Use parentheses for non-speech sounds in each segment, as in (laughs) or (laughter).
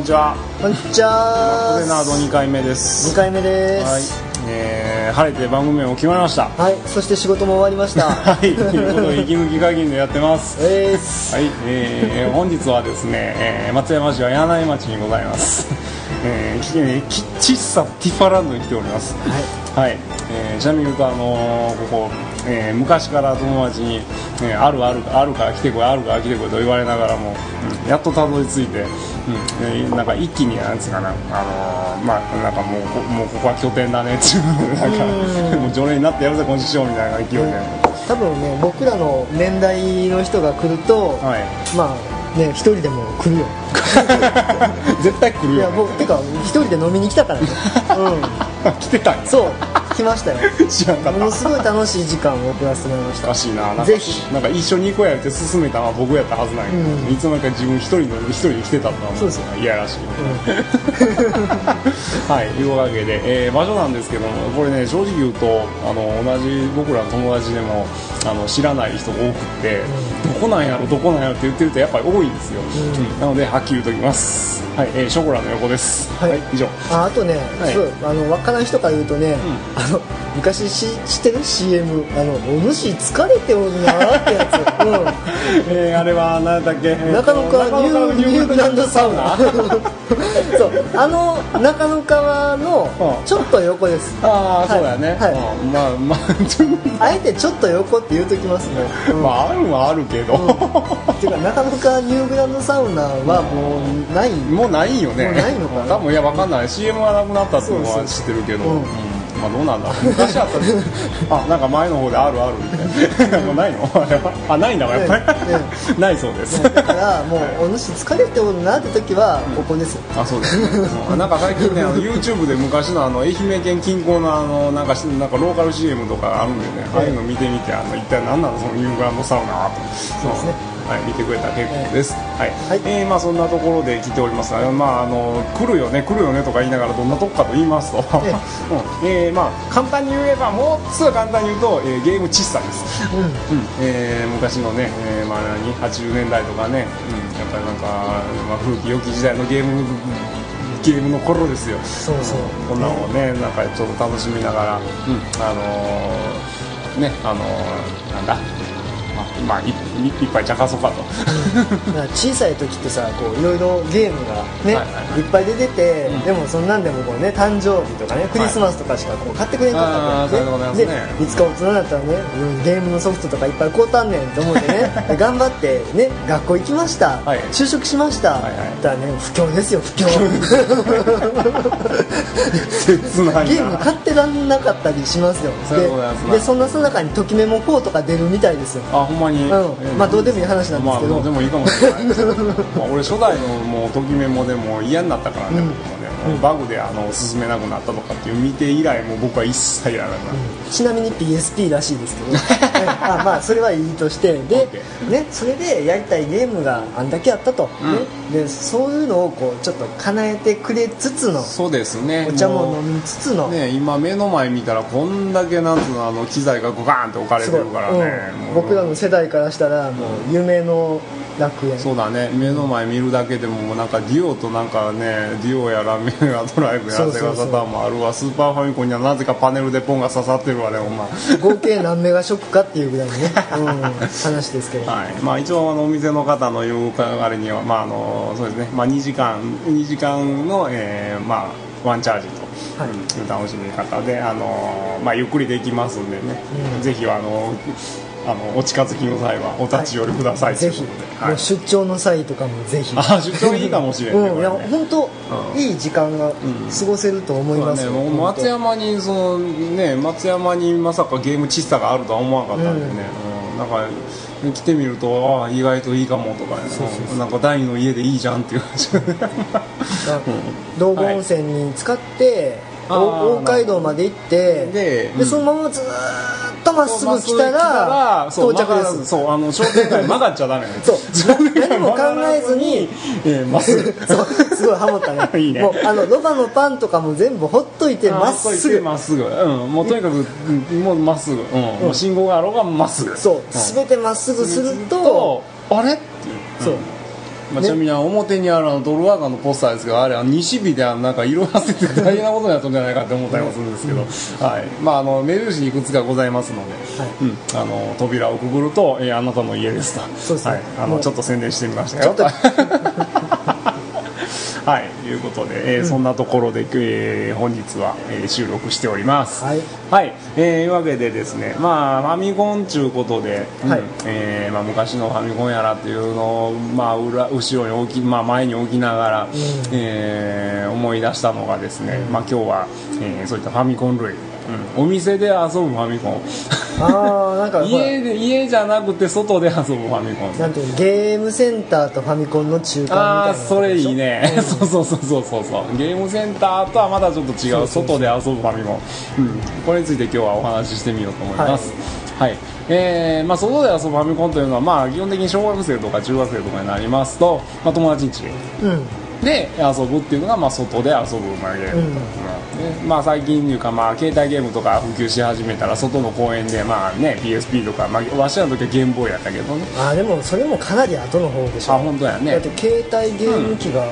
こんにちは。こんにちは。コレナード2回目です。2回目ではい。すえー、晴れて番組も決まりました。はい、そして仕事も終わりました。(laughs) はい。ということで息抜き会議でやってます。えーす。はい、えー、本日はですね、えー、松山市は柳井町にございます。(laughs) えー、きねき喫茶ティファランドに来ております。はい、えー、ちなみに言うとあのーここ、えー、昔から友達に、えーあるあるあるから来てこいあるから来てこいと言われながらも、うんやっとたどり着いて、うん。えーなんか一気になんつうかな。あのーまあなんかもうこもうここは拠点だねっていう。なんかもう常連になってやるぜ今週みたいな勢いで、多分ね僕らの年代の人が来ると、はい。まあね一人でも来るよ。(laughs) 絶対来るいやよね僕てか一人で飲みに来たからね。(laughs) うん。来てたんや。そう来ましたよ。知らんかったものすごい楽しい時間を送らせてもらいましおたかしいな。ぜひ。なんか一緒に行こうやって勧めたのは僕やったはずなんやうん。いつの間にか自分一人の一人で来てたのはもそうですよ。いやらしい、(laughs) はい。いうわけで、えー場所なんですけどもこれね正直言うとあの同じ僕らの友達でもあの知らない人が多くって、どこなんやろどこなんやろって言ってるとやっぱり多いんですよ、なのではっきり言うときますはい、えーショコラの横です。はい。以上。ああとね、はい。そうあの分からん人から言うとね、あの昔し知ってる？CM あの「お主疲れておるな」ってやつ、(laughs) うえーあれは何だっけ、中野川ニューニューグランドサウナ？(laughs) そう。あの中野川のうん。ちょっと横です。ああ、はいそうだね、はい。うん。まあまあ (laughs) あえてちょっと横って言うときますね、とまああるはあるけど、っていうか中野川ニューグランドサウナはもうない、もうないよね。ないのかな。多分いやわかんない。CM がなくなったっていうのは知ってるけど。そうん。まあどうなんだろう。昔あったあなんか前の方であるあるみたいな。もうないの？あれはあないんだわやっぱり、ないそうです。だからもうお主疲れておるなって時はここですよ、あそうです。ねうんなんか最近ねあの YouTube で昔のあの愛媛県近郊のあのなんかしなんかローカル CM とかあるんでね、ああいうの見てみてあの一体何なの？そのニューグランドサウナとそうですねはい、見てくれたら結構です、はい。はい。えーまあ、そんなところで来ております。が、まあ、あの来るよね来るよねとか言いながらどんなとこかと言いますと、えうん。(laughs) えーまあ、簡単に言えばもうすぐ簡単に言うと、えーゲーム喫茶です、うん。うん。えー昔のね、えーまあ、何？80年代とかね、うん、やっぱりなんか、まあ、古き良き時代のゲームゲームの頃ですよ。そうそう。こんなのをね。なんかちょっと楽しみながら、うん、あのーねあのーなんだ？まあ、まあ、いいいっぱい茶化そうかと。だから小さい時ってさこういろいろゲームがね、はいはい。はいいっぱい出てて、うん。でもそんなんでもこうね誕生日とかねクリスマスとかしかこう買ってくれんかったわけ。あーそういうことなんですね。でいつか大人になったらね、うんゲームのソフトとかいっぱい買うたんねんと思ってね (laughs) で頑張ってね学校行きました、はい。就職しました、はいはい。だからね不況ですよ不況。(laughs) 切ないな。ゲーム買ってらんなかったりしますよ。でででそんなさなかにときメモ4とか出るみたいですよ。あほんまに、うん。まあどうでもいい話なんですけど。まあどうでもいいかもしれない。(laughs) まあ俺初代のもうときメモでもう嫌になったからね、うんバグであの進めなくなったとかっていう見て以来もう僕は一切やらなかった、ちなみに PSP らしいですけど、ね、あ (laughs) まあそれはいいとして。で、ね、それでやりたいゲームがあんだけあったと、ね、でそういうのをこうちょっと叶えてくれつつのそうですね。お茶も飲みつつの、ね、今目の前見たらこんだけなんつうのあの機材がゴカーンって置かれてるからね、うん。僕らの世代からしたらもう夢の楽園そうだね。目の前見るだけでもなんかデュオとなんかねデュオやらメガドライブやセガサターンもあるわ。スーパーファミコンにはなぜかパネルでポンが刺さってるわねお前。合計何メガショックかっていうぐらいのね、うん、話ですけど、(laughs) はい。まあ、一応あのお店の方の言うあれには、まああのそうですね。まあ、2時間2時間の、えーまあ、ワンチャージと、はい。うん楽しみ方で、あのまあ、ゆっくりできますんでね、うん。ぜひあのあのお近づきの際はお立ち寄りください、といぜひ、はい。出張の際とかもぜひ。あ出張いいかもしれんねうん、いや本当、うん。いい時間が過ごせると思いますね、松山にそのね松山にまさかゲーム喫茶があるとは思わなかったんでね、うん。なんか来てみるとああ意外といいかもとかね。うん。なんか第二の家でいいじゃんっていう話 (laughs) 道後温泉に使って、あーお大街道まで行ってでうん。そのままずーっとまっすぐ来たら到着です。そうあの商店街曲がっちゃダメ (laughs) そう。何も考えずに (laughs) えーまっすぐ。(laughs) そうすごいハモったね。いいね。もうあのロバのパンとかも全部ほっといてまっすぐ。まっすぐ。うん。もうとにかくうんもうまっすぐ。うん。もう信号があろうがまっすぐ。そう。うん。全てまっすぐするととあれ？っていう。そうまあ、ちなみに表にあるあのドルワーガーのポスターですがあれは西日でなんか色あせて大変なことになったんじゃないかって思ったりもするんですけど、はい。まあ、あの目印いくつかございますので、うん、あの扉をくぐると、えーあなたの家ですと。そうですねはい、あのちょっと宣伝してみましたよ。ちょっ (laughs) はい、いうことで、えーそんなところで、えー本日は、えー収録しております。はい。はい、えーいうわけでですね、まあ、ファミコンちゅうことで、うんはいえーまあ、昔のファミコンやらっていうのを、まあ、裏後ろに置き、まあ、前に置きながら、えー思い出したのがですね、まあ、今日は、えーそういったファミコン類、うん。お店で遊ぶファミコンああなんか (laughs) 家で家じゃなくて外で遊ぶファミコン。なんていうのゲームセンターとファミコンの中間みたいな。ああそれいいね、そうそうそうそうそうそう。ゲームセンターとはまたちょっと違う外で遊ぶファミコン、うん、これについて今日はお話ししてみようと思います。はい、えーまあ、外で遊ぶファミコンというのは、まあ、基本的に小学生とか中学生とかになりますと、まあ、友達ん家。うんで遊ぶっていうのが、まあ、外で遊ぶ、まあ、ゲームと、うん。まあ、最近というか、まあ、携帯ゲームとか普及し始めたら外の公園で、まあね、PSP とか、まあ、わしらの時はゲームボーイやったけどね。あーでもそれもかなり後の方でしょ。あ本当やね。だって携帯ゲーム機が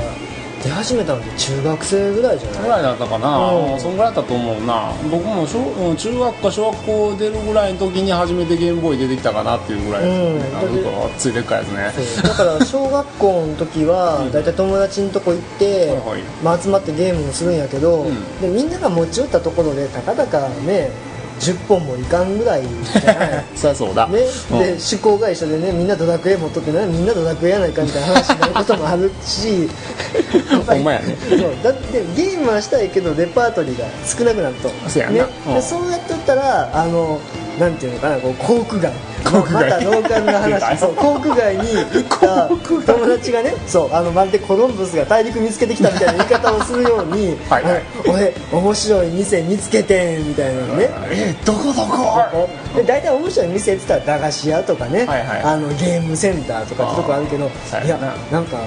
出始めたのって中学生ぐらいじゃない？ぐらいだったかな、うん。そんぐらいだったと思うな。僕も小うん中学か小学校出るぐらいの時に初めてゲームボーイ出てきたかなっていうぐらいですね、うん。あついてっかやつね。そう。だから小学校の時は大体友達のとこ行って、まあ、集まってゲームをするんやけど、ん。でみんなが持ち寄ったところでたかだかね10本もいかんぐらいじゃない。(laughs) そりゃそうだ、ね、うん。で趣向が一緒でねみんなドラクエ持っとってねみんなドラクエやないかみたいな話になることもあるし。(laughs) ほんまやね。そう。だってゲームはしたいけどレパートリーが少なくなると。そうやな。ね。うん。でそうやってったらあのなんていうのかなこう航空街航空街まーカルな出た話そう航空街に行った友達がねそうあのまるでコロンブスが大陸見つけてきたみたいな言い方をするように「はい。はいあ俺面白い店見つけてん」みたいなのね。えどこどこ？で大体面白い店って言ったら駄菓子屋とかね、はいはい。あのゲームセンターとかってとこあるけどいやなんか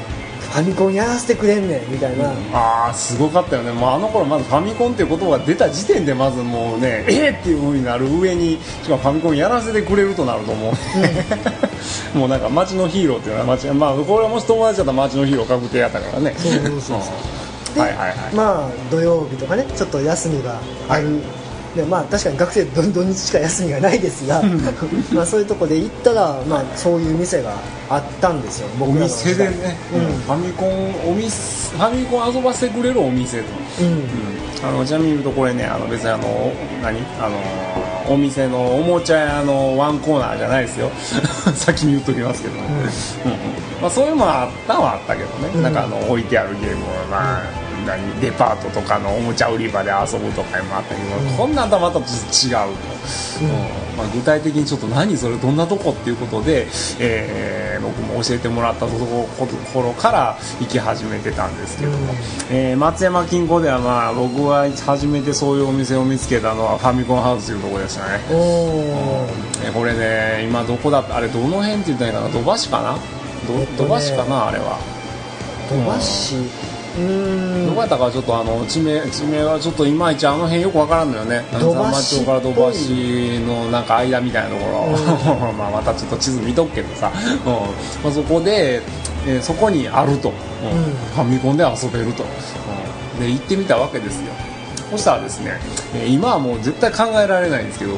ファミコンやらせてくれんねんみたいな、ああすごかったよね、もうあの頃まずファミコンっていう言葉が出た時点でまずもうねえー、っていう風になる上にしかもファミコンやらせてくれるとなるともう、もうなんか街のヒーローっていうのは街まあこれはもし友達だったら街のヒーロー確定やったからね。そうそうそうそう。で、はいはいはい。まあ土曜日とかねちょっと休みがある、でまあ確かに学生土土日しか休みがないですが (laughs) まあそういうとこで行ったら、まあ、そういう店があったんですよお僕らの店でね、うん。ファミコンお店ファミコン遊ばせてくれるお店と、うん、うん。あのちなみに言うとこれねあの別にあの何？あのお店のおもちゃ屋のワンコーナーじゃないですよ。(laughs) 先に言っときますけどね、うんうん。まあ、そういうのはあったはあったけどね、うん。なんかあの置いてあるゲームをまあ何デパートとかのおもちゃ売り場で遊ぶとかもあったけど、こんなんとはまた違うと、うん。まあ、具体的にちょっと何それどんなとこっていうことで、えー僕も教えてもらったところから行き始めてたんですけど。も、うん。えー松山近郊ではまあ僕が初めてそういうお店を見つけたのはファミコンハウスというところでしたね、おおえーこれね今どこだったあれどの辺って言ったらいいかな土橋かな？土橋かなあれは。土橋うーん。どこやったかちょっとあの地名地名はちょっといまいちあの辺よくわからんのよね。土橋南山町から土橋のなんか間みたいなところ、(laughs) まあまたちょっと地図見とくけどさ、うん。まあ、そこで、えーそこにあると、うん。うん。ファミコンで遊べると、うん。で行ってみたわけですよ。そしたらですねえー今はもう絶対考えられないんですけど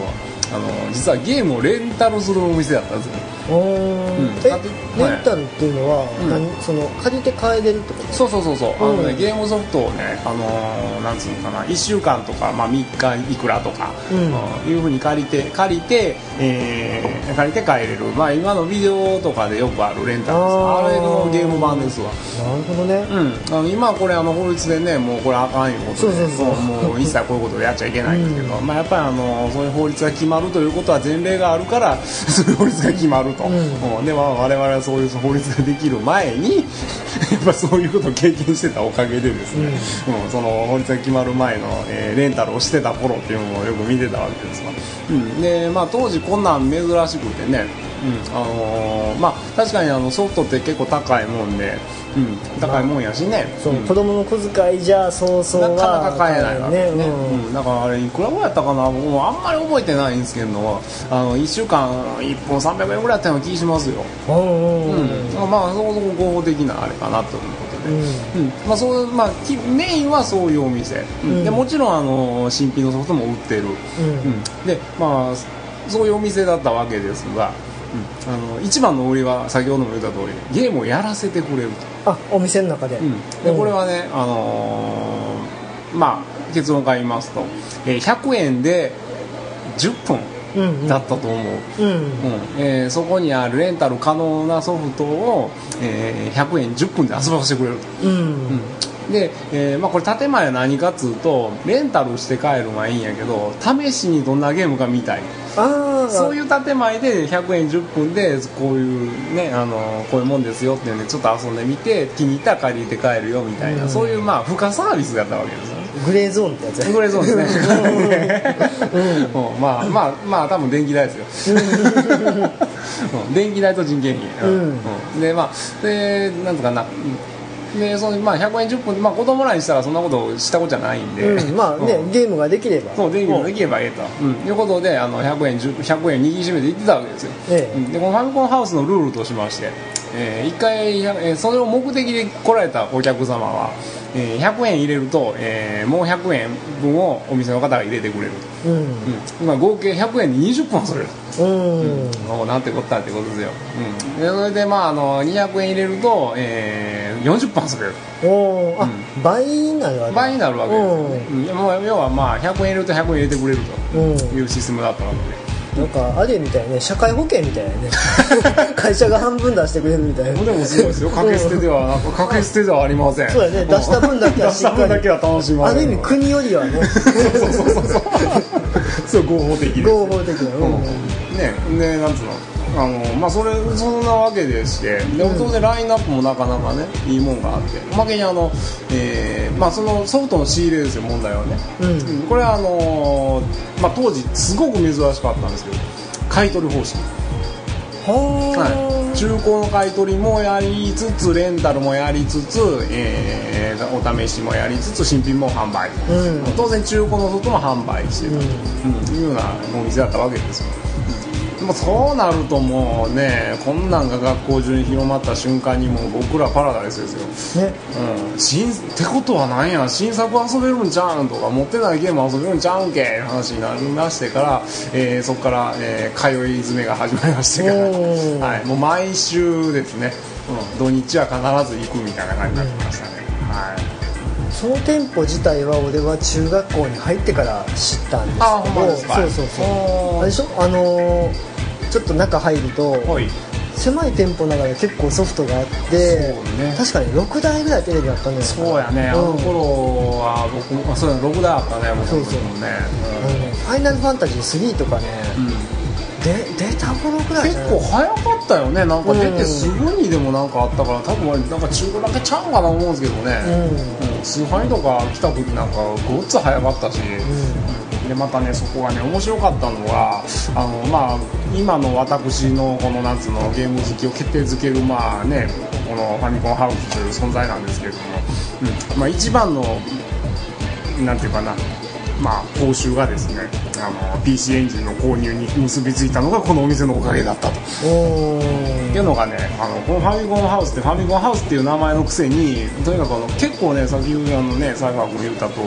あの実はゲームをレンタルするお店だったんですよえだってレンタルっていうのは、うん。何？その借りて帰れるってこと？そうそうそうそう、あのねうんゲームソフトをね、あのーなんつうのかな1週間とか、まあ、3日いくらとか、うん。いうふうに借りて借りて、えー借りて帰れる、まあ、今のビデオとかでよくあるレンタルです。あれのゲーム版ですわ。なるほどね、うん、あの今はこれあの法律でねもうこれあかんいうことでそうそうそう。もう一切こういうことでやっちゃいけないんですけど、まあ、やっぱりあのそういう法律が決まるということは前例があるから (laughs) そういう法律が決まると、うん。うん。でまあ、我々はそういう法律ができる前に (laughs) やっぱそういうことを経験してたおかげでですね、うん。その法律が決まる前の、えーレンタルをしてた頃っていうのをよく見てたわけですわ、うん、でまあ当時こんなん珍しくてねあのーまあ確かにあのソフトって結構高いもんで、うん、高いもんやしね、そう、ん。子供の小遣いじゃそうそうなはかなか買えないわけね、ね。うん。だからあれいくらぐらいやったかな？僕もあんまり覚えてないんですけどあの1週間1本300円ぐらいやったような気しますよ、うんうんうん。うん。まあそこそこ合法的なあれかなということで、うん。うん。まあそうまあ、きメインはそういうお店、うん。うん。でもちろんあの新品のソフトも売ってる、うん。うん。でまあそういうお店だったわけですが、うん、あの一番の売りは先ほども言った通りゲームをやらせてくれると、あお店の中で、うん、でこれはね、あのーまあ結論から言いますと、えー100円で10分だったと思う、うん。うん。えーそこにあるレンタル可能なソフトを、えー100円10分で遊ばせてくれると、うん。うんで、えーまあ、これ建前は何かっつうとレンタルして帰るのはいいんやけど試しにどんなゲームか見たい。ああそういう建前で100円10分でこういうねあのこういうもんですよっていうんでちょっと遊んでみて気に入ったら借りて帰るよみたいな、うん。そういうまあ付加サービスだったわけですよ。ねグレーゾーンってやつや。グレーゾーンですね、うん。(laughs) まあまあまあ多分電気代ですよ、(laughs) うん。電気代と人件費、うん。うん。でまあでなんとかなうんでそのまあ100円10分で、まあ、子供らにしたらそんなことしたことじゃないんで、うん、まあね、うん。ゲームができれば。そう電気もできればええと、うん、いうことであの100円10 100円握りしめて行ってたわけですよ、ええ。うん。でこのファミコンハウスのルールとしまして、え1回、えーそれを目的で来られたお客様は、えー100円入れると、えーもう100円分をお店の方が入れてくれる。と、うん。うん。今合計100円で20分遊べる。とうん、もうなんてこったってことですよ、うん、でそれでまああの200円入れると、えー40分遊べる。おー。あ、うん。倍になるわけ倍になるわけですよね、うん。もう要はまあ100円入れると100円入れてくれるうん、うん。というシステムだったわけでなんかあれみたいね社会保険みたいなね。(laughs) 会社が半分出してくれるみたいな。でもすごいですよ。掛け捨てでは掛け捨てではありません。そうやね出した分だけは出した分だけは楽しまある意味国よりはね。そうそうそうそう。そう合法的です合法的な、うんうん。ねでなんつうの？あのまあそれそんなわけでしてでも当然ラインナップもなかなかねいいもんがあって。おまけにあの、えーまあ、そのソフトの仕入れですよ問題はね、うん。うんこれはあのーまあ、当時すごく珍しかったんですけど買い取り方式。ははい、中古の買い取りもやりつつレンタルもやりつつ、えーお試しもやりつつ新品も販売、うん。当然中古の外も販売してた。と、うんいうようなお店だったわけですよでもそうなるともうねこんなんが学校中に広まった瞬間にもう僕らパラダイスですよ。ね。うん、新ってことはなんや。新作遊べるんちゃうんとか持ってないゲーム遊べるんちゃうんけいう話になりましてから、えーそこから、えー通い詰めが始まりましてから、はい、もう毎週ですね、うん、土日は必ず行くみたいな感じになってきましたね、はい。その店舗自体は俺は中学校に入ってから知ったんですけどそうそうそう。あれでしょ？あのーちょっと中入るとはい。狭い店舗の中で結構ソフトがあって、ね。確かに6台ぐらいテレビあったんじゃないか？なそうやね、あのうん。頃は僕もあそうや6台あったね僕そうそう。もね、あのねファイナルファンタジー3とかね、うん。うんで出た頃ぐらい結構早かったよね。なんか出てすぐにでもなんかあったから多分あれなんか中古だけちゃうかな思うんですけどね、うん。うん、スーファイとか来た時なんかごっつ早かったし、でまたねそこがね面白かったのがあのまあ今の私のこのなんつうのゲーム好きを決定づけるまあねこのファミコンハウスという存在なんですけれども、うんまあ、一番のなんていうかなまあ報酬がですねあの PC エンジンの購入に結びついたのがこのお店のおかげだったと。おっていーうのがねあのこのファミコンハウスってファミコンハウスっていう名前のくせにとにかくあの結構ね先ほどあのねサイファー君言った通り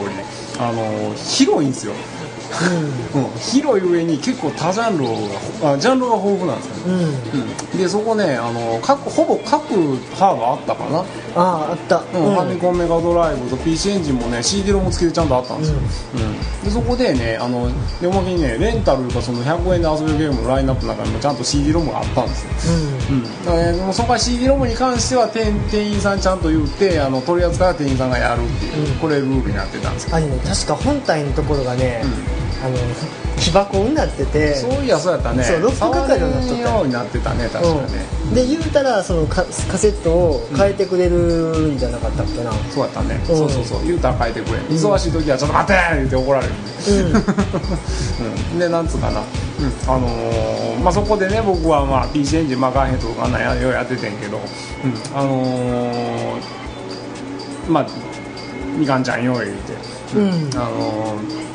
あの広いんですよ、うん、広い上に結構多ジャンルがあジャンルが豊富なんですよ。ね、うん、うん、うん、でそこねあの各ほぼ各ハードあったかな、あああった、うん。ファミコンメガドライブと PC エンジンもね CD ロム付きでちゃんとあったんですよ、うん。でそこでねあのでおまけにねレンタルかその100円で遊べるゲームのラインナップの中にもちゃんと CD ロムがあったんですよ。うん、だからね、そこは CD ロムに関しては店店員さんちゃんと言ってあの取り扱いは店員さんがやるっていう、うん。これルールになってたんですけど確か本体のところがね、あの木箱になっててそういやそうやったね。そうロック係になっとったようになってたね確かね、うん、で言うたらそのカカセットを変えてくれるんじゃなかったっけな、そうやったね、うん。そうそうそう。言うたら変えてくれ、忙しい時はちょっと待って！言って怒られる。(laughs) ん。で、うん。でなんつうかな、うん。あのーまあ、そこでね僕は、まあ、PC エンジンまあガンヘッドとかなんやようやっててんけど、うん。あのーまあみかんちゃんよう言うて、うん。あのー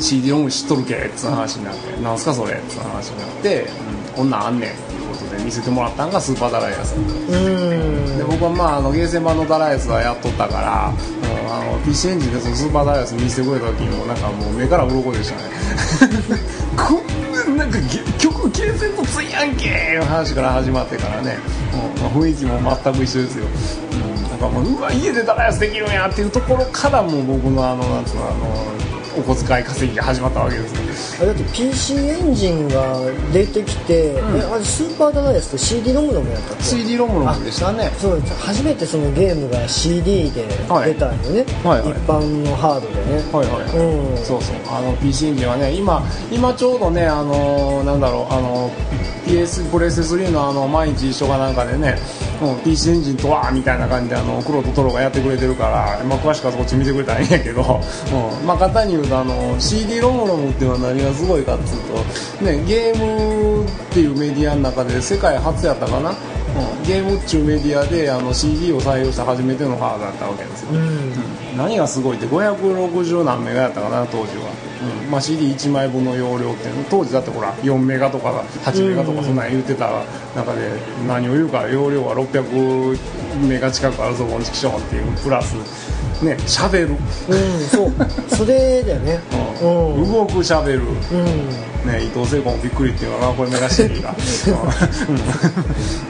CD ロム知っとるけっつう話になって「なんすかそれ」っつう話になって、うん。こんなんあんねんっていうことで見せてもらったんがスーパーダライアス。うん。で僕はまああのゲーセン版のダライアスはやっとったから、うんあの PC エンジンでそのスーパーダライアス見せてくれた時にもなんかもう目から鱗でしたね。(laughs) こんななんかげ曲ゲーセンとついやんけーの話から始まってからね、うんまあ、雰囲気も全く一緒ですよ、うん、なんかもううわ家でダライアスできるんやっていうところからもう僕のあのなんつうのあのお小遣い稼ぎが始まったわけですだって PC エンジンが出てきて、えあれスーパーダライアスって CD ロムロムやったっけ？CD ロムロムでしたね。そう初めてそのゲームが CD で出たんよね、はいはい。一般のハードでね、はいはい。はい、うん。そうそう。あの PC エンジンはね今今ちょうどねあのなんだろうあの PS プレステ3のあの毎日一緒かなんかでね、うん、PC エンジンとわーみたいな感じであの黒とトロがやってくれてるから、まあ、詳しくはそっち見てくれたらいいんやけど、うんまあ、簡単に言うとあの CD ロムロムっていうのは何がすごいかっつうと、ね、ゲームっていうメディアの中で世界初やったかな、うん、ゲームっちゅうメディアであの CD を採用した初めてのハードだったわけですよ、うん。何がすごいって560何メガやったかな当時は、うん。まあ、CD1 枚分の容量って当時だってほら4メガとか8メガとかそんなん言ってた中で何を言うか容量は600メガ近くあるぞこのチキショーっていうプラスね喋る、うんそう。それだよね。うん。うん。動く喋る。うん。ね、伊藤聖子もびっくりっていうのがこれ目指していいが伊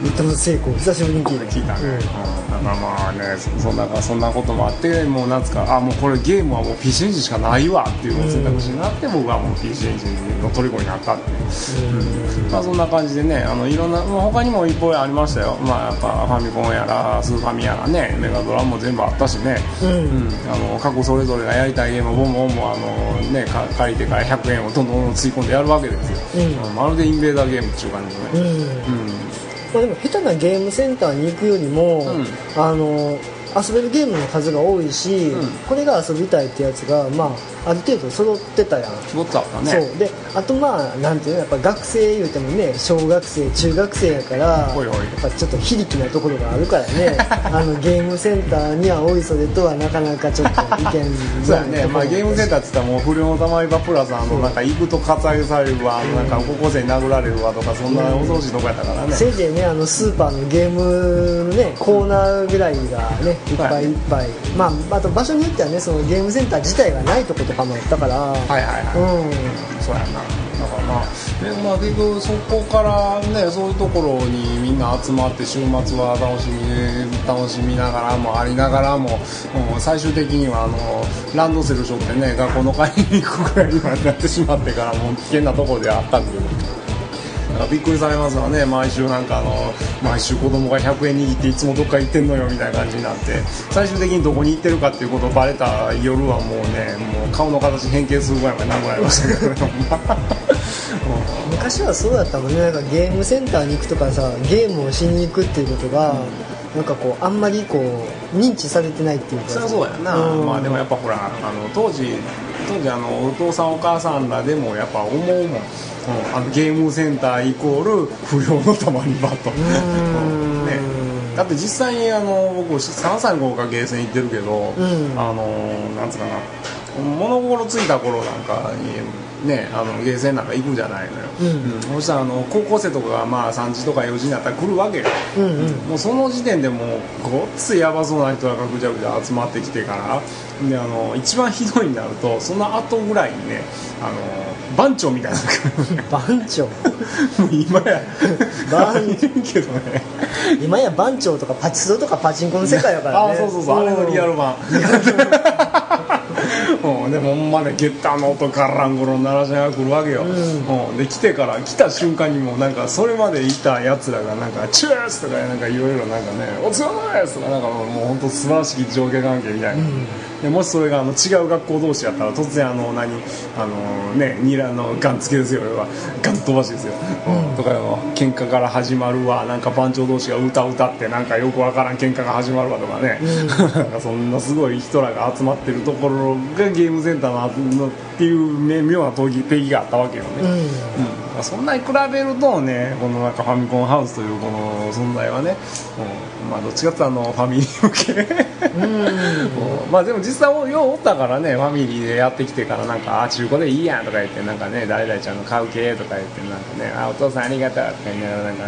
藤聖子久しぶりに聞いた。聞いた。ね、うん、だからまあねそそんなそんなこともあってもうなんつうかあもうこれゲームはもう PC エンジンしかないわっていう選択肢になって僕はもう PC エンジンの虜になったっていう、うん。まあそんな感じでねあのいろんな、まあ、他にもいっぱいありましたよ。まあやっぱファミコンやらスーファミやらねメガドラも全部あったしね、うんうんあの各それぞれがやりたいゲームをボンボンボンあの、ね、か借りてから100円をどんどんどんつぎ込んでやるわけですよ、うん。まるでインベーダーゲームっていう感じのね、まあ、でも下手なゲームセンターに行くよりも、うん。あの遊べるゲームの数が多いし、うん。これが遊びたいってやつが、まあ、ある程度揃ってたやん、絞ったね。そう。であとまあなんていうのやっぱ学生言うてもね小学生中学生やからやっぱちょっと非力なところがあるからね。(laughs) あのゲームセンターにはおいそれとはなかなかちょっと意見そうやね、まあ、ゲームセンターって言ったらもう不良のたまり場プラスあのなんか行くと割愛されるわ、なんか高校生に殴られるわとかそんな恐ろしいとこやったからね、せいぜいねあのスーパーのゲームのねコーナーぐらいがねいっぱいいっぱい、まああと場所によってはねそのゲームセンター自体がないとことかも。あったから、はいはいはい、うん。そうやな。だからまあでまあ結局そこからねそういうところにみんな集まって週末は楽しみ楽しみながらもありながらも、うん最終的にはあのランドセル背負ってね学校の帰りに行くぐらいにはなってしまってからもう危険なところではあったんで。だからびっくりされますわね。毎週なんかあの毎週子供が100円握っていつもどっか行ってんのよみたいな感じになって。最終的にどこに行ってるかっていうことをバレた夜はもうねもう顔の形変形するぐらいまで殴られましたけど昔はそうだったもんね。なんかゲームセンターに行くとかさゲームをしに行くっていうことが、なんかこうあんまりこう認知されてないっていうか。そりゃそうやな、うん。まあでもやっぱほらあの当時当時あのお父さんお母さんらでもやっぱ思うもん、うん。あのゲームセンターイコール不良のたまり場と、ん。(laughs) ね、だって実際にあの僕3歳の頃からゲーセン行ってるけど、ん。あのなんつうかな。物心ついた頃なんかにねあのゲーセンなんか行くじゃないのよ、うん。そしたらあの高校生とかがまあ3時とか4時になったら来るわけよ、うんうん。もうその時点でもうごっついヤバそうな人がぐちゃぐちゃ集まってきてからであの一番ひどいになるとその後ぐらいにねあの番長みたいな。(laughs) 番長？(laughs) もう今や番 (laughs) けどね。今や番長とかパチスロとかパチンコの世界やからね。あそうそうそう。あれのリアル版うん、でもほんまねゲッターの音ガランゴロン鳴らしながら来るわけよ、うん、で来てから来た瞬間にもうなんかそれまでいたやつらがなんか「チュース!」とかなんかいろいろなんかね「お疲れ様です!」とかなんかもう本当素晴らしき上下関係みたいな、でもしそれがあの違う学校同士やったら突然あの何？あのねニラのガン付けですよ。要はガン飛ばしですよ、うん。とかの喧嘩から始まるわ。なんか番長同士が歌歌ってなんかよくわからん喧嘩が始まるわとかね、(laughs) なんかそんなすごい人らが集まってるところがゲームセンターののっていう、ね、妙な定義定義があったわけよね、うん。うんそんなに比べるとねこのなんかファミコンハウスというこの存在はね、うんまあ、どっちかっていうとあのファミリー向け。うん。(laughs) まあでも実際ようおったからねファミリーでやってきてからなんかあ中古でいいやんとか言ってなんかね誰々ちゃんの買う系とか言ってなんかねあお父さんありがとうとか言いながらなんか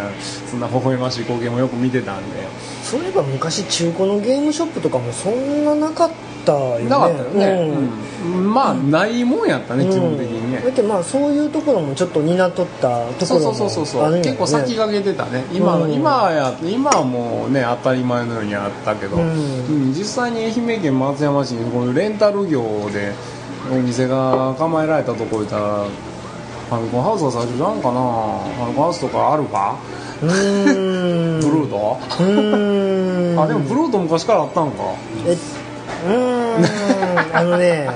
そんな微笑ましい光景もよく見てたんでそういえば昔中古のゲームショップとかもそんななかったよね。なかったよね、うん。うん。まあないもんやったね、基本的にね。だけどまあそういうところもちょっと担っとったとこそうろもそうそうそう。あるんやね。結構先駆けてたね。今,、うん。今や今はもうね当たり前のようにあったけど、うん。うん。実際に愛媛県松山市にこのレンタル業でお店が構えられたところいたらファミコンハウスが最初じゃんかな。ファミコンハウスとかあるか？うーん。ブルート、あでもブルート昔からあったんか。えうーん。あのね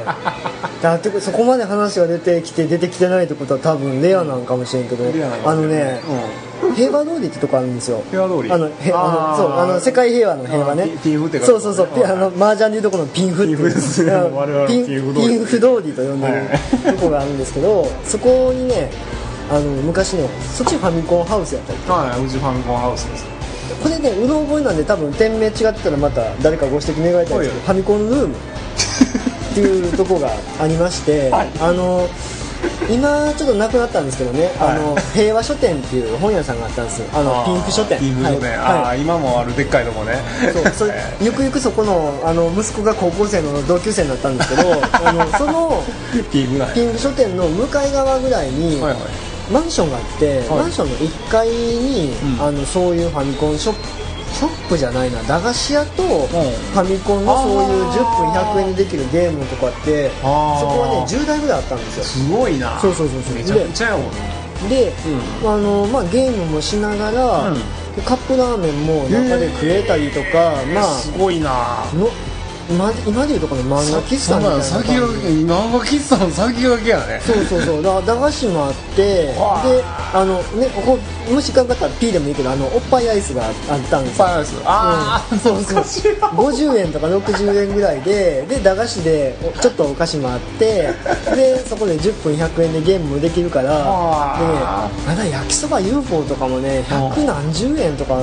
だってそこまで話が出てきて出てきてないってことは多分レアなんかもしれんけどレアなかもしれんあのね平和通りってとこあるんですよ。平和通り。あのへあのそうあの世界平和の平和ね。ピピンフってそうそうそう。あの麻雀でいうとこのピンフっていう。ピンフですね。うん。我々はピンピンフ通り。と呼んでるはい。とこがあるんですけどそこにねあの昔ねそっちファミコンハウスやったりはいうちファミコンハウスですこれねうろ覚えなんで多分店名違ってたらまた誰かご指摘願いたいんですけどファミコンルームっていうとこがありまして、(laughs) はい。あの今ちょっとなくなったんですけどね、あの平和書店っていう本屋さんがあったんですよ。あのピンフ書店。ピンフ書店、はい。今もあるでっかいとこね。そうそれ (laughs) ゆくゆくそこのあの息子が高校生の同級生になったんですけどあのその (laughs) ピンフだピンフ書店の向かい側ぐらいに、はいはいマンションがあって、はい。マンションの1階に、うん。あのそういうファミコンショップショップじゃないな駄菓子屋とファミコンのそういう10分100円でできるゲームとかってそこはね10台ぐらいあったんですよ。すごいな。そうそうそうそう。めちゃくちゃやもんで、あのまあ、ゲームもしながら、うん。でカップラーメンも中で食えたりとか、まあすごいな。の今今でいうとこの漫画喫茶みたいな感じ先駆け漫画喫茶の先駆けやね。そうそうそう。だ駄菓子もあってでわ。ああのねここもしかんかったら P でもいいけどあのおっぱいアイスがあったんですよ。パイス。ああ、うん。そうそう50円とか60円ぐらいでで駄菓子でおちょっとお菓子もあって (laughs) でそこで10分100円でゲームもできるからで、まだ焼きそば UFO とかもね百何十円とか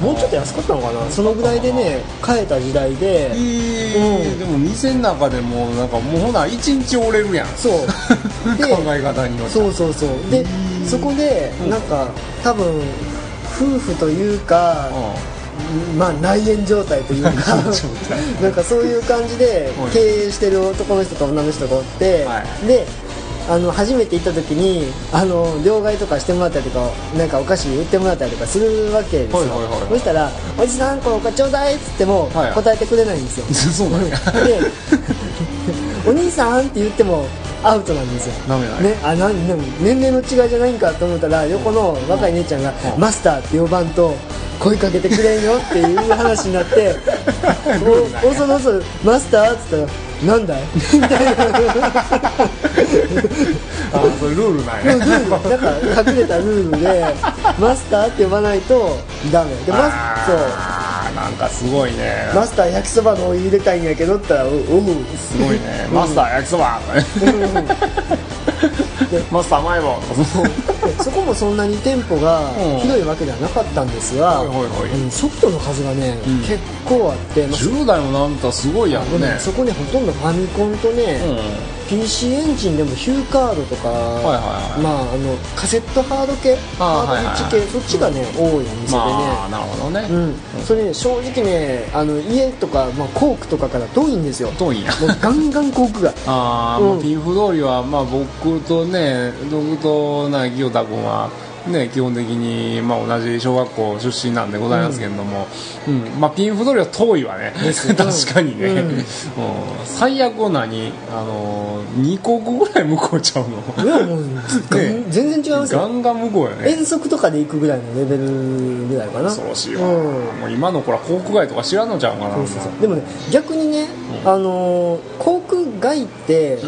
もうちょっと安かったのかな。そのぐらいでね買えた時代でえーうんでも店の中でもなんかもうほな一日折れるやん。そう。(laughs) で考え方によって。そうそうそう。でそこでなんか多分夫婦というか、まあ内縁状態というか (laughs) なんかそういう感じではい経営してる男の人と女の人がおって、はであの初めて行った時にあの両替とかしてもらったりとかなんかお菓子売ってもらったりとかするわけですよ、そしたら「おじさんこのお菓子ちょうだい」っつってもはい答えてくれないんですよ、そうなんやで (laughs) お兄さんって言ってもアウトなんですよ。ダメだね、あな年齢の違いじゃないんかと思ったら横の若い姉ちゃんが「マスター」って呼ばんと声かけてくれんよっていう話になって (laughs) おおそのそマスター」っつったら「なんだい?」みたいなあーそれルールなんルやールだから隠れたルールでマスターって呼ばないとダメ。でマスそう。なんかすごいね。マスター焼きそばのお湯入れたいんやけどって言ったら「おうおうすごいね。マスター焼きそば。マスター甘い棒でそこもそんなに店舗がうん。広いわけではなかったんですが、うんソフトの数がね、うん。結構あって、まあ10代もなんかすごいやんね。そこねほとんどファミコンとね、うん PC エンジンでもヒューカードとか、いはいはい。まあ、あのカセットハード系ハードディッチ系、はいはいそっちがね多いお店でね、まあなるほどね。うん、それね正直ねあの家とか、まあ、コークとかから遠いんですよ。遠いんやもうガンガンコークが。(laughs) あー、うん。まあピンフ通りは、まあ、僕とね僕とな清田君はね、基本的に、まあ、同じ小学校出身なんでございますけれども、うん。まあ、ピンフドリは遠いわね。(laughs) 確かにね、うん。うん最悪は何あの2個ぐらい向こうちゃうの。いやもう (laughs) ね。全然違いますよ。ガンガン向こうやね。遠足とかで行くぐらいのレベルぐらいかな。恐ろしいわ、うん。もう今の子ら航空街とか知らんのちゃうかな。でもね逆にね、あのー航空街って、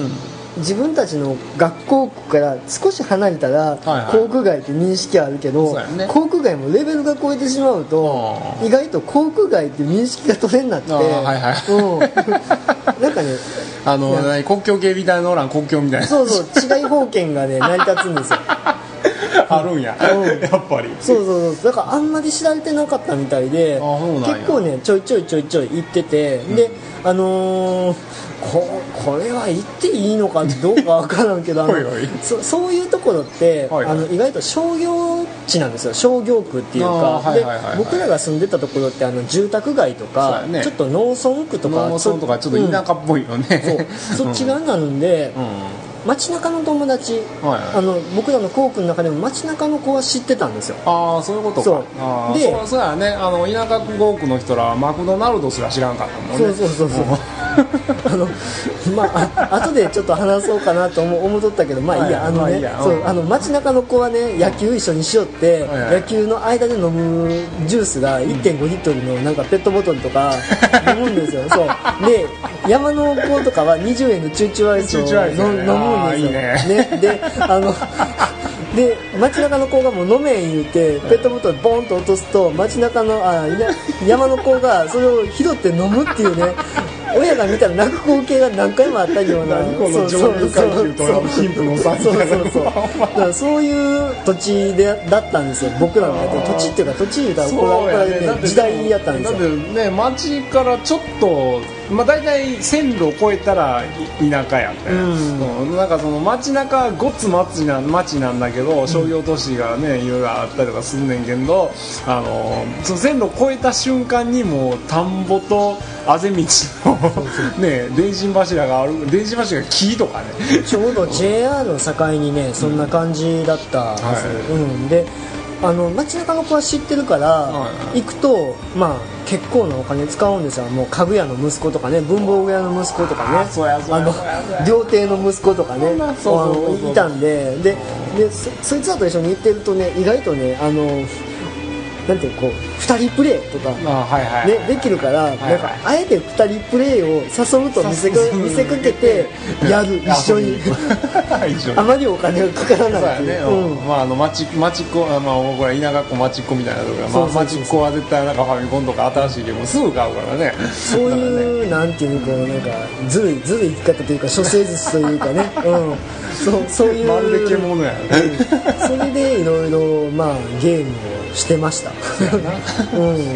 自分たちの学校区から少し離れたら、はい航空街って認識あるけど、そうやね。航空街もレベルが超えてしまうと、うん意外と航空街って認識が取れんなって、はいはい。うん、(laughs) なんかねあの何国境警備隊のおらん国境みたいな。そうそう違い保険がね (laughs) 成り立つんですよ。(laughs) あるんや、うん。やっぱり。そうそうそう。だからあんまり知られてなかったみたいで結構ねちょいちょいちょいちょい行ってて、であのーここれは行っていいのかどうかわからんけど (laughs) そそういうところって、はいはい。あの意外と商業地なんですよ。商業区っていうか、はいはい僕らが住んでたところってあの住宅街とか、やね。ちょっと農村区とか農村とかちょっと田舎っぽいよね、そう。そっち側になるんで、うん、うん街中の友達、はいあの僕らの校区の中でも街中の子は知ってたんですよ。ああそういうことか。そう。でそうそうやね。あの田舎5区の人らはマクドナルドすら知らんかったもんね。そうそうそうそう。(laughs) あのまああ後でちょっと話そうかなと思思っとったけどまあいいや、はいあのねまあそううん。あの街中の子はね野球一緒にしよって、はいはい。野球の間で飲むジュースが1.5リットルのなんかペットボトルとか (laughs) 飲むんですよ。そう。で山の子とかは20円のチューチューアイスを飲むんですよあーいいね。であの (laughs) で街中の子がもう飲めん言うてペットボトルボンと落とすと街中のあ山の子がそれを拾って飲むっていうね (laughs) 親が見たら泣く光景が何回もあったようなそうそう上流階級とそう。そうそう。そういう。土地でだったんですよ僕らの土地っていう。か土地言うたら怒ら怒られるね時代やったんですよだってね町からちょっとまあ大体線路を越えたらい田舎やったよ、うん。う。んなんかその街中ごっつ町な町なんだけど商業都市がねいろいろあったりとかすんねんけどあのその線路を越えた瞬間にもう田んぼとあぜ道のね電信柱がある電信柱が木とかね。ちょうど JR の境にねそんな感じだったんです、はい。うん。であの街中の子は知ってるから、はい行くとまあ結構なお金使うんですよ。もう家具屋の息子とかね文房具屋の息子とかね。あの料亭の息子とかねそうそうそうそう。あのいたんで。ででそそいつらと一緒に行ってるとね意外とねあのなんていうこう2人プレーとかね、できるから、はいなんかあえて2人プレーを誘うと見せか見せかけて (laughs) やる (laughs) 一緒に。あまりお金がかからないっていう。うん。まああの町町っ子あまあ僕ら田舎っ子町っ子みたいなところまあそうそうそう。町っ子は絶対なんかファミコンとか新しいゲームすぐ買うからね。そういうなんていうこうなんかずるいずるい生き方というか処世術というかね、(laughs) うん、そうそういうまるで獣やね。それでいろいろまあゲームをしてました。うん。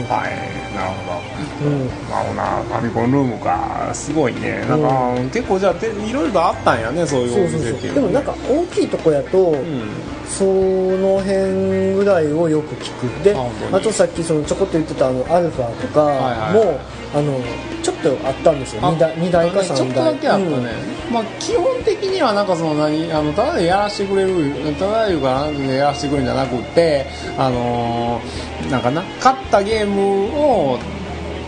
はいなるほど。うんまあほなファミコンルームか。すごいね。なんか、結構じゃあていろいろとあったんやねそういうお店っていう。そうでもなんか大きいとこやと、うん。その辺ぐらいをよく聞く。であとさっきそのちょこっと言ってたあのアルファとかも、はいはいあのちょっとあったんですよ。あ2台二台か3台。ちょっとだけあったね、うん。まあ基本的にはなんかその何あのただでやらしてくれるただいうかなんでやらしてくれるんじゃなくってあのーなんかな勝ったゲームを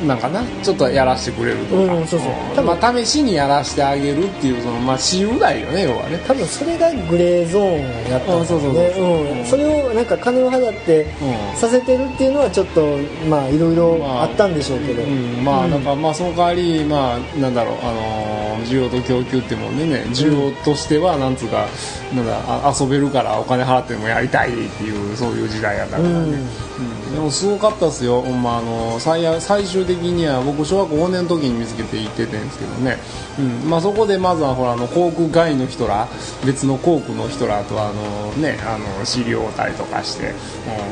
なんかなちょっとやらしてくれるとか、うんそうそう。多分まあ、試しにやらしてあげるっていうそのまあ私有代よね要はね。多分それがグレーゾーンやったんですね。それをなんか金を払ってうん。させてるっていうのはちょっとまあいろいろあったんでしょうけど、うん、まあうん。なんかまあその代わりまあなんだろうあのー需要と供給ってもんでね需要としてはなんつうかなんだあ遊べるからお金払ってもやりたいっていうそういう時代やったからね、うん。うん。でもすごかったですよ、ほんまあの最最終的には僕小学校5年の時に見つけて行っててんですけどね、うん。まあ、そこでまずはほらあの航空外の人ら別の航空の人らとあの、ね、あの知り合うたりとかして、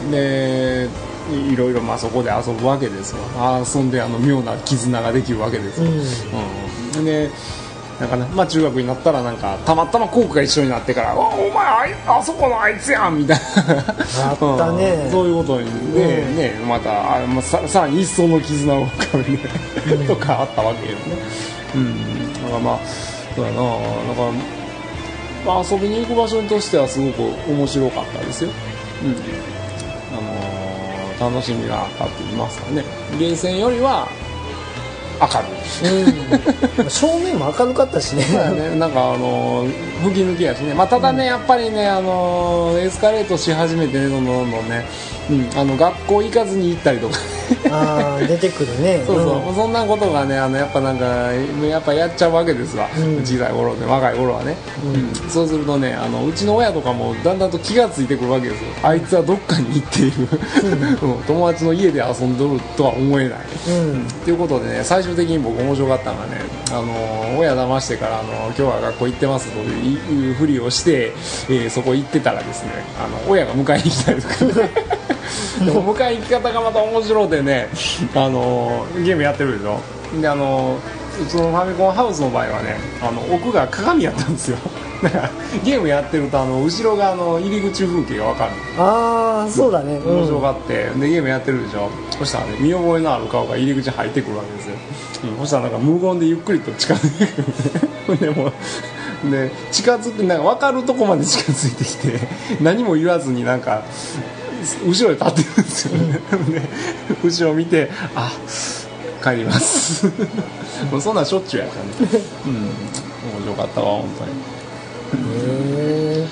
うん、でいいろいろまあそこで遊ぶわけですよ。遊んであの妙な絆ができるわけですよ、うん。うんでなんかねまあ、中学になったらなんかたまたま航空が一緒になってから「おお前あいあそこのあいつやん」みたいな。あったね。うん。そういうことにね,、うん。ねまたあ、まあ、ささらに一層の絆を深めるとかあったわけよね。うん。だからまあそうやな。だから、まあ、遊びに行く場所としてはすごく面白かったですよ。うん。あのー楽しみがあったって言いますかね。ゲーセンよりは明るいうん。正面も明るかったしね。ね、なんかあのー吹き抜けやしね、まあ、ただね、やっぱりね、あのーエスカレートし始めてねどんどんどんどんね、うん、あの学校行かずに行ったりとか。ああ出てくるね。(laughs) そうそう、ん。そんなことがねあのやっぱなんかやっぱやっちゃうわけですわ、うん。小さい頃で若い頃はね、うん。そうするとねあのうちの親とかもだんだんと気がついてくるわけですよ。あいつはどっかに行っている、うん。(laughs) 友達の家で遊んどるとは思えない、うん。ということでね最終的に僕面白かったのがねあの親騙してからあの今日は学校行ってますというふりをして、えーそこ行ってたらですねあの親が迎えに来たりとか (laughs) 迎えに行き方がまた面白でねあのゲームやってるでしょ？であのそのファミコンハウスの場合はねあの奥が鏡やったんですよ。(laughs) だからゲームやってるとあの後ろ側の入り口風景が分かる。ああそうだね。うん。面白がって、でゲームやってるでしょ？そしたらね見覚えのある顔が入り口に入ってくるわけですよ、うん、そしたらなんか無言でゆっくりと近づいてくる。(laughs) でもうで近づくなんか分かるとこまで近づいてきて何も言わずになんか後ろで立ってるんですよね、で後ろ見てあ帰ります。(laughs) もうそんなんしょっちゅうやったね。うん。面白かったわ本当に。へ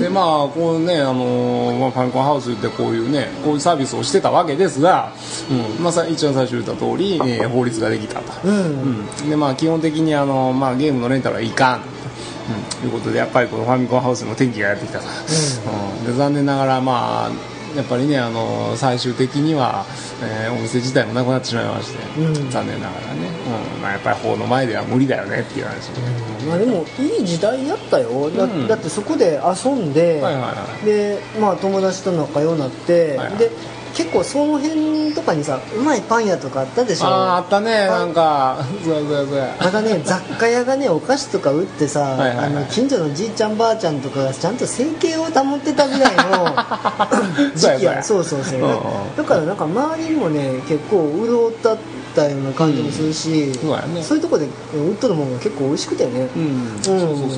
でまあこうねあのまあ、ファミコンハウスでこういうねこういうサービスをしてたわけですが、うん。まあ、さ一番最初に言った通り、えー法律ができたと、えうん。うん。でまあ基本的にあの、まあ、ゲームのレンタルはいかんと、うん、いうことでやっぱりこのファミコンハウスの転機がやってきたと、うん。で残念ながらまあやっぱりねあの最終的には、えーお店自体もなくなってしまいまして、うん。残念ながらね、うん。まあ、やっぱり法の前では無理だよねっていう話。で、まあでもいい時代やったよ。だ,、うん。だってそこで遊んで、はいはいはでまあ友達と仲良くなって、はいはい。で結構その辺とかにさうまいパン屋とかあったでしょ？あああったねなんか。そうやそうやそうやまたね雑貨屋がねお菓子とか売ってさ、あの近所のじいちゃんばあちゃんとかがちゃんと生計を保ってたぐらいの (laughs) 時期や。そそううそうそう、うんうんだからなんか周りもね結構潤ったったような感じもするし、そうやね。そういうとこで売っとるものが結構美味しくてね、うん、そうそうそうで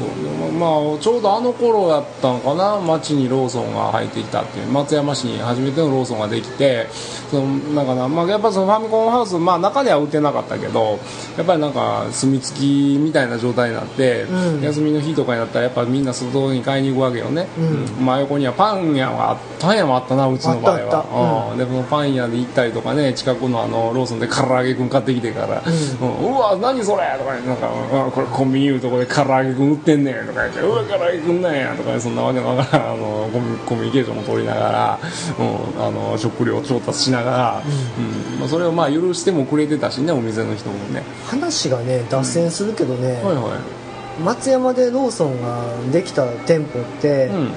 もまあちょうどあの頃やったんかな。町にローソンが入ってきたっていう。松山市に初めてのローソンができてそのなんかな、まあ、やっぱそのファミコンハウス、まあ、中では売ってなかったけどやっぱりなんか住み着きみたいな状態になって、うん。休みの日とかになったらやっぱみんな外に買いに行くわけよね、うん。真横にはパン屋があパン屋もあったなうちの場合は。うん。でそのパン屋で行ったりとかね近くのあのローソンで唐揚げくん買ってきてから「うん。うわ何それ!」とかなんかあ「これコンビニいうとこで唐揚げくん売ってんねん」とか言って「うわ唐揚げくんなんや」とかそんなわけのわからんあのコミコミュニケーションも取りながら、うん、あの食料調達しながら、うん。まあ、それをまあ許してもくれてたしねお店の人もね。話がね脱線するけどね、はいはい。松山でローソンができた店舗って、うん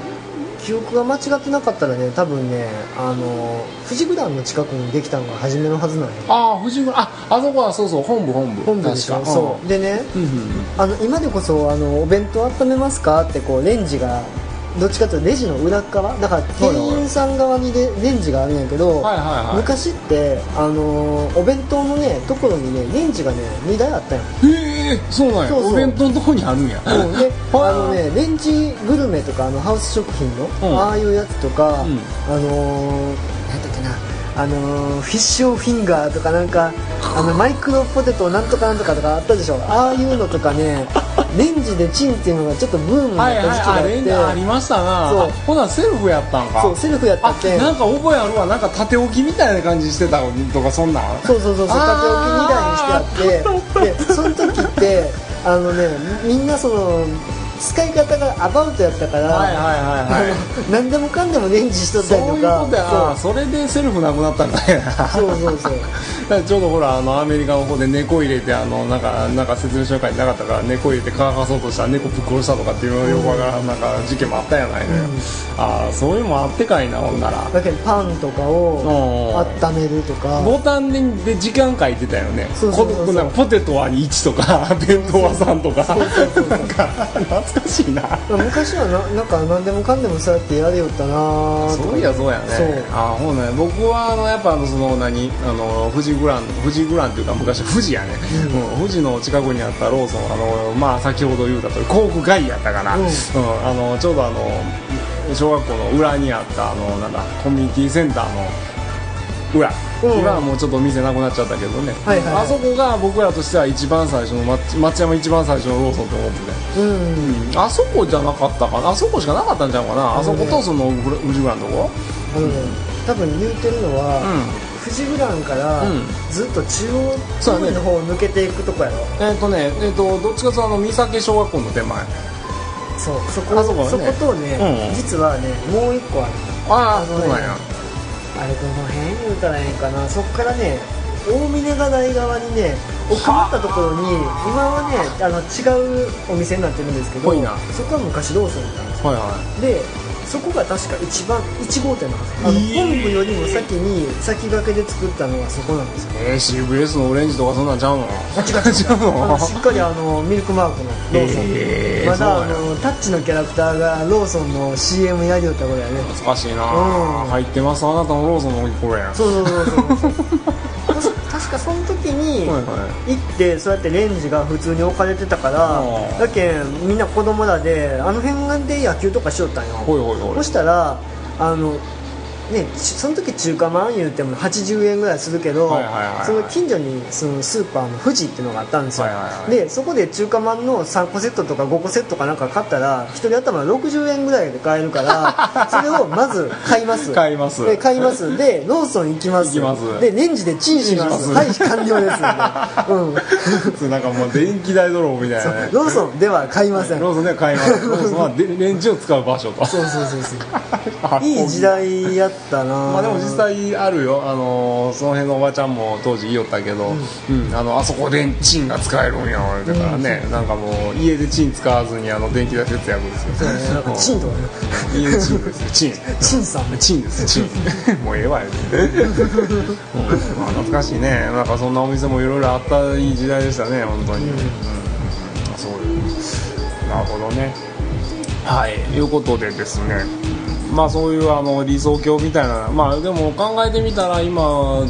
記憶が間違ってなかったらね多分ねあの富士グランの近くにできたのが初めのはずなんよ。ああ藤村ああそこはそうそう本部本部。本部でしょ？確か。そう。でねうんうん。あの今でこそあの「お弁当温めますか?」ってこうレンジがどっちかというとレジの裏っ側？だから店員さん側にレレンジがあるんやけど、はいはいはい。昔ってあのお弁当のねところにねレンジがね2台あったんよへえそうなんや。そうそう。お弁当のとこにあるんや。う。んで (laughs) はあのねレンジグルメとかあのハウス食品の、うん。ああいうやつとか、うん。あのー、なんだっけなあのーフィッシュオフィンガーとかなんかあのマイクロポテトなんとかなんとかとかあったでしょ。ああいうのとかねレンジでチンっていうのがちょっとブームになはいった時期があって、はいあレンジありましたな。そう。あほなセルフやったんか。そうセルフやったあってなんか覚えあるわ。なんか縦置きみたいな感じしてたとかそんなん？そうそうそうそう縦置きあー2台にしてあって。でその時ってあのねみんなその使い方がアバウトやったから、はいはいはいはい。(laughs) 何でもかんでもレンジしとっそういうこたりとかとやなそれでセルフなくなったんだよそうそうそう。(laughs) ちょうどほらあのアメリカの方で猫入れてあのなんかなんか説明書書いてなかったから猫入れて乾かそうとしたら猫ぶっ殺したとかっていうよくわからんなんか事件もあったやないのよ、ああそういうのもあってかいなほんなら。だけどパンとかを温めるとか。ボタンで時間書いてたよね。そうそうそうそう。こなんかポテトは1とか (laughs) 弁当は3とか。そうそうそうなんか懐かしいな。昔はななんか何でもかんでもそうやってやれよったなそういやそうやね。そう。あほうね僕はあのやっぱあのその何？あの富士グラン富士グランっていうか昔富士やね、うん。富士の近くにあったローソンあのまあ先ほど言うたとおり航空外やったかな、うん。うん。あのちょうどあの小学校の裏にあったあのなんだコミュニティセンターの裏、うん。今はもうちょっと店なくなっちゃったけどね、はいはいはい。あそこが僕らとしては一番最初の松松山一番最初のローソンと思っててうん。あそこじゃなかったかな？あそこしかなかったんちゃうかな？あそことそのフラ富士グランドこ？あのね多分言うてるのは、うん。富士グランからうん。ずっと中央通りの方を抜けていくとこやろ。えっ、とねえっ、とどっちかというとあの三崎小学校の手前。そう。そこあそね。そことね、うん。実はねもう一個ある。ああそうなんやあれどの辺言うたらええんかな。そこからね大峰ヶ台側にね奥まったところに今はねあの違うお店になってるんですけどそこは昔ローソンなんですはいはい。でそこが確か一番1号店なんですあのえー本部よりも先に先駆けで作ったのがそこなんですよ。えー、CVS のオレンジとかそんなんちゃうの？あ違う。違うしっかりあのミルクマークのローソン、えーまだあのタッチのキャラクターがローソンの CM やりよった頃やね。懐かしいな、うん。入ってます。あなたのローソンの頃やんそうそうそうそうそう (laughs) 確かその時にはいは行ってそうやってレンジが普通に置かれてたからうんだけんみんな子供らであの辺で野球とかしよったんよ。ほいほいほい。そしたらあのね、ちその時中華まん言うても80円ぐらいするけど、その近所にそのスーパーの富士っていうのがあったんですよ、でそこで中華まんの3個セットとか5個セットかなんか買ったら1人頭60円ぐらいで買えるから (laughs) それをまず買います。買います。で買います。でローソン行きます。行きます。でレンジでチンします。はい完了です (laughs) うん。なんかもう電気代泥棒みたいなね。ローソンでは買いません。ローソンでは買います。ローソンはでレンジを使う場所と。そうそうそうそう。(laughs) いい時代やったな。まあでも実際あるよ、あのーその辺のおばちゃんも当時言いよったけど、うん。あのあそこでチンが使えるんやだからね、なんかもう家でチン使わずにあの電気代節約ですよそうねなん。かチンとかね。うん家で (laughs) チンですよ。チン。チンさんチンですチン。もうええわよ、うんまあ、懐かしいね。なんかそんなお店もいろいろあったいい時代でしたね本当に、うん。そういう。なるほどね。はい。いうことでですねまあそういうあの理想郷みたいなまあでも考えてみたら今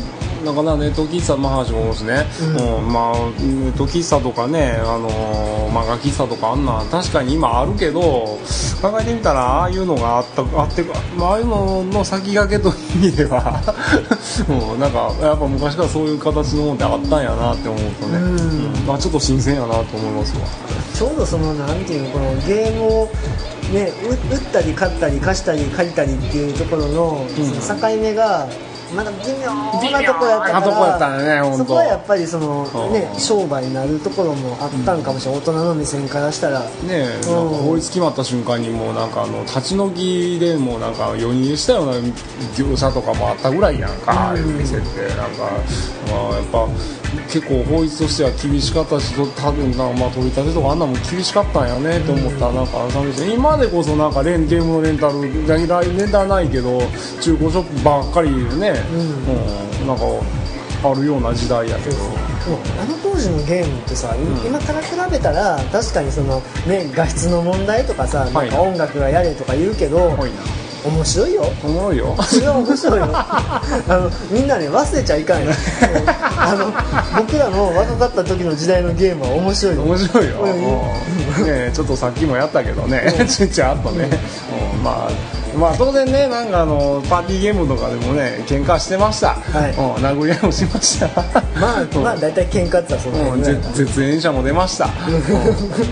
なんかなネット喫茶の話もですね、うん。まあネット喫茶とかねあのー漫画喫茶とかあんなん確かに今あるけど考えてみたらああいうのがあったあってまあああいうのの先駆けという意味では、(laughs) うん、なんかやっぱ昔からそういう形のものってあったんやなって思うとね、うん。まあちょっと新鮮やなと思いますわ。ちょうどそのなんていうのこのゲームをねう (laughs) 打ったり勝ったり貸したり借りたりっていうところの,、その境目がまだ微妙なとこやったか微妙なとこやったねらほんと。そこはやっぱりそのねうん。商売になるところもあったんかもしれない、大人の目線からしたら。ねえ、法律決まった瞬間にもうなんかあの立ち退きでもうなんか4人したような業者とかもあったぐらいやんか、店って。なんか、まあ、やっぱ結構法律としては厳しかったしと多分な、まあ、取り立てとかあんなもん厳しかったんやねって思ったらなんか寂しい今でこそなんかレンゲームのレンタルレンタルレンタルないけど中古ショップばっかりね、うん。なんかあるような時代やけど。あの当時のゲームってさ、今から比べたら確かにその、ね、画質の問題とかさ、はいなんか音楽がやれとか言うけど、面白いよ。おもろいよ。それは面白いよ。(laughs) あのみんなね忘れちゃいかんよ。あの僕らの若かった時の時代のゲームは面白いよ。面白いよ、ねちょっとさっきもやったけどね、ちっちゃいあとね、うん。まあまあ当然ねなんかあのパーティーゲームとかでもね喧嘩してました、はい。うん、殴り合いもしました。まあ (laughs) うん。まあ大体喧嘩ってそのうん、辺ぐらいかなぜ絶縁者も出ました、うん。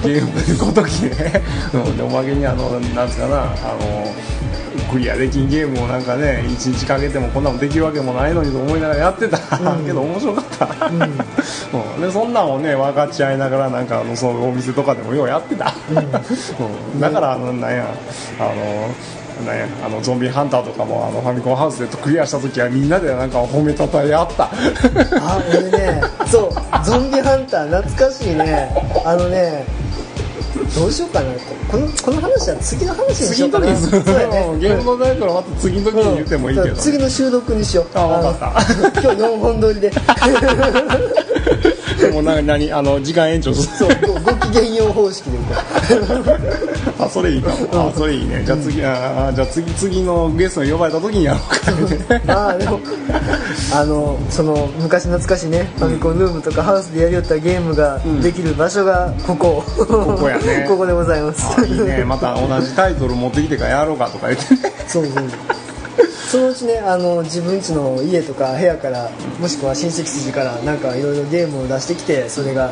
ゲームごときね、うん、でおまけにあのなんつうかなあのクリアできんゲームをなんかね一日かけてもこんなもんできるわけもないのにと思いながらやってた、けど面白かった、うん。でそんなんをね分かち合いながらなんかあのそのお店とかでもようやってた、うん。だからあのなんやあのなんやあのゾンビハンターとかもあのファミコンハウスでクリアした時はみんなでなんか褒めたたえ合った。あ俺ね (laughs) そうゾンビハンター懐かしいね。あのねどうしようかなこのこの話は次の話にしようかな。次の時にそうやね。ゲームのタイトルはまた次の時に言ってもいいけど、うん次の収録にしよう。あわかった。今日4本撮りで (laughs) で (laughs) もな何あの時間延長する。そうごごきげんよう方式でいこう (laughs) あそれいいかも。あそれいいね。じゃあ次、あじゃあ次次のゲストに呼ばれた時にやろうかねああでもあのその昔懐かしいねファミコンルームとかハウスでやりよったゲームができる場所がここ、ここやね。(laughs) ここでございます。あいいね。また同じタイトル持ってきてからやろうかとか言ってね。そうそうそのうちねあの自分家の家とか部屋からもしくは親戚筋からなんかいろいろゲームを出してきてそれが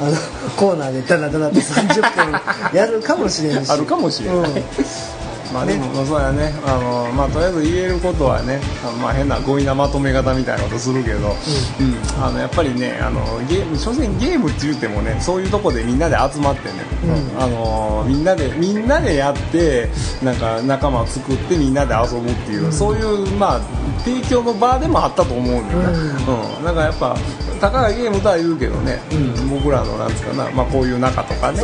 あのコーナーでダラダラと30分やるかもしれんし。あるかもしれない、うんまあでも、そうやね。あの、まあ、とりあえず言えることはねあの、まあ、変な強引なまとめ方みたいなことするけど、うんあのやっぱりねあのゲーム所詮ゲームって言ってもねそういうとこでみんなで集まってね、あのみんなでみんなでやってなんか仲間作ってみんなで遊ぶっていう、そういうまあ提供の場でもあったと思うんだよな、うんなんかやっぱたかがゲームとは言うけどね、僕らのなんつうかな、まあ、こういう仲とかね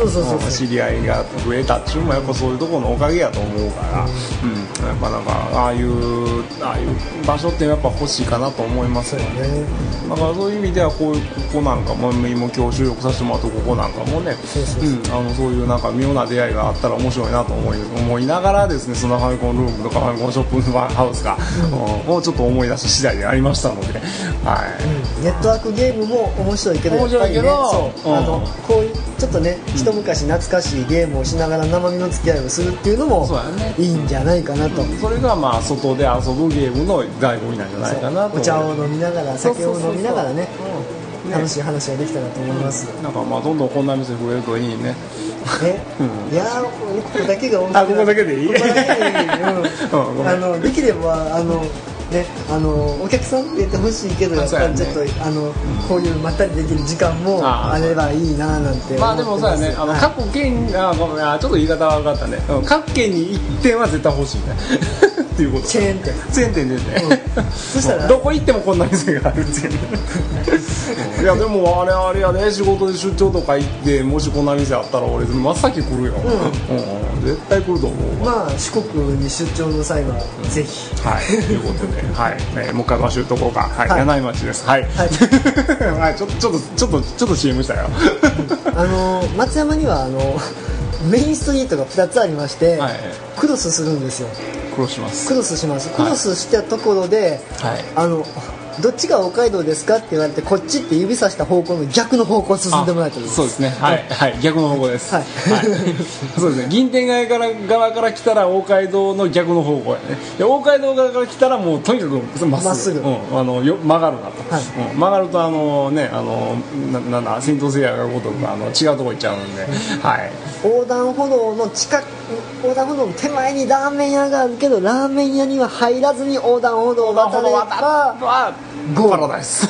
知り合いが増えたっていうのもやっぱそういうところのおかげやと思うから、うん、やっぱなんかああいうああいう場所ってやっぱ欲しいかなと思いますよね。ねだからそういう意味ではこういうここなんかも今今日収録させてもらったここなんかもねそういうなんか妙な出会いがあったら面白いなと思い思いながらですねそのファミコンルームとかファミコンショップハウスか、うん。をちょっと思い出した次第でありましたので、はい、ネットワークゲームも面白いけどやっぱりねあのこういうちょっとね一昔懐かしいゲームをしながら生身の付き合いをするっていうのもそうやねいいんじゃないかなと、それがまあ外で遊ぶゲームの醍醐味なんじゃないかなとお茶を飲みながら酒を飲みながらね楽しい話ができたらと思います、なんかまあどんどんこんな店増えるといいねえ、いやーここだけが大きくあここだけでいい、うんごめんうん、あのできればあのねあのお客さんって言ってほしいけどやっぱりちょっと、そうやあのこういうまったりできる時間もあればいいななんて。まあでもそうやね。あのはい。各県あごめんあちょっと言い方は分かったね、うん各県に1点は絶対欲しいねっていうこと。チェーン店。チェーン店でね、そしたら？どこ行ってもこんな店があるっていう。ね (laughs) いやでもあれあれやね仕事で出張とか行ってもしこんな店あったら俺真っ先来るよ、うん。絶対来ると思うわ。まあ四国に出張の際はぜひ。はい、ということで、はい、えーもう一回場所言うとこうか、はい、はい。柳井町です。はい。はい、(laughs) ちょっと、ちょっと、ちょっと、ちょっと CM したよ。あの松山にはあのメインストリートが2つありまして、はい。クロスするんですよ。苦労します。クロスします。クロスしたところで、はい。あのどっちが北海道ですかって言われてこっちって指さした方向の逆の方向進んでもらえたらいいそうですね。はい、はい、逆の方向です。はい (laughs) そうですね。銀天街から側から来たら、大街道の逆の方向やね。で、大街道側から来たら、もうとにかくまっすぐ。まっすぐうん、あの、よ、曲がるなと。はいうん曲がると、あの、ね、あの、な、なんだ、戦闘聖夜がごとく、あの、違うとこ行っちゃうんで。はい。横断歩道の近く横断歩道の手前にラーメン屋があるけどラーメン屋には入らずに横断歩道を渡ればはゴーパラダイス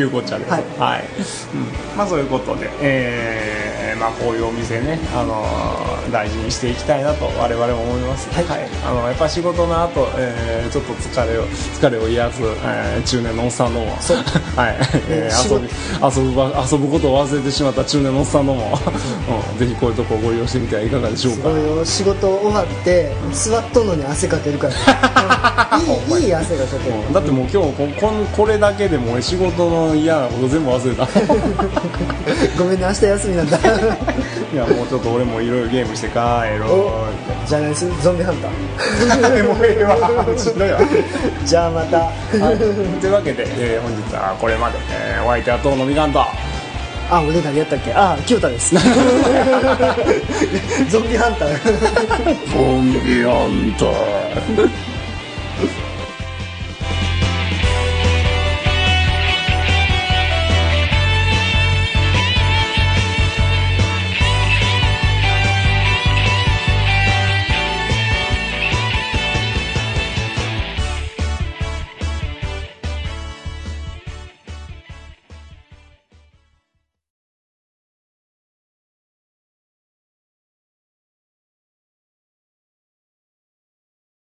いうこっちゃですはい。はい、うん、まあそういうことで、えーまあ、こういうお店ね、あのー大事にしていきたいなと我々も思います、はい。あのやっぱ仕事の後、えーちょっと疲れを疲れを癒す、えー中年のおっさんども。(laughs) はい、え (laughs) 遊び遊ぶ場遊ぶことを忘れてしまった中年のおっさんども、(laughs) うん、ぜひこういうとこをご利用してみてはいかがでしょうか。仕事終わって座っとんのに汗かけるから。いいいい汗がかけるうん。だってもう今日ここんこれだけでもう仕事の嫌なこと全部忘れた。ごめんね明日休みなんだ (laughs) いやもうちょっと俺もいろいろゲームして帰ろおじゃあ何するゾンビハンター。う (laughs) もうええわ。しんどいわ、はい、じゃあまた。というわけで、えー本日はこれまで、えーお相手は遠野みかんと。あ俺誰やったっけ？あ清田です。(laughs) ゾンビハンター。ゾンビハンター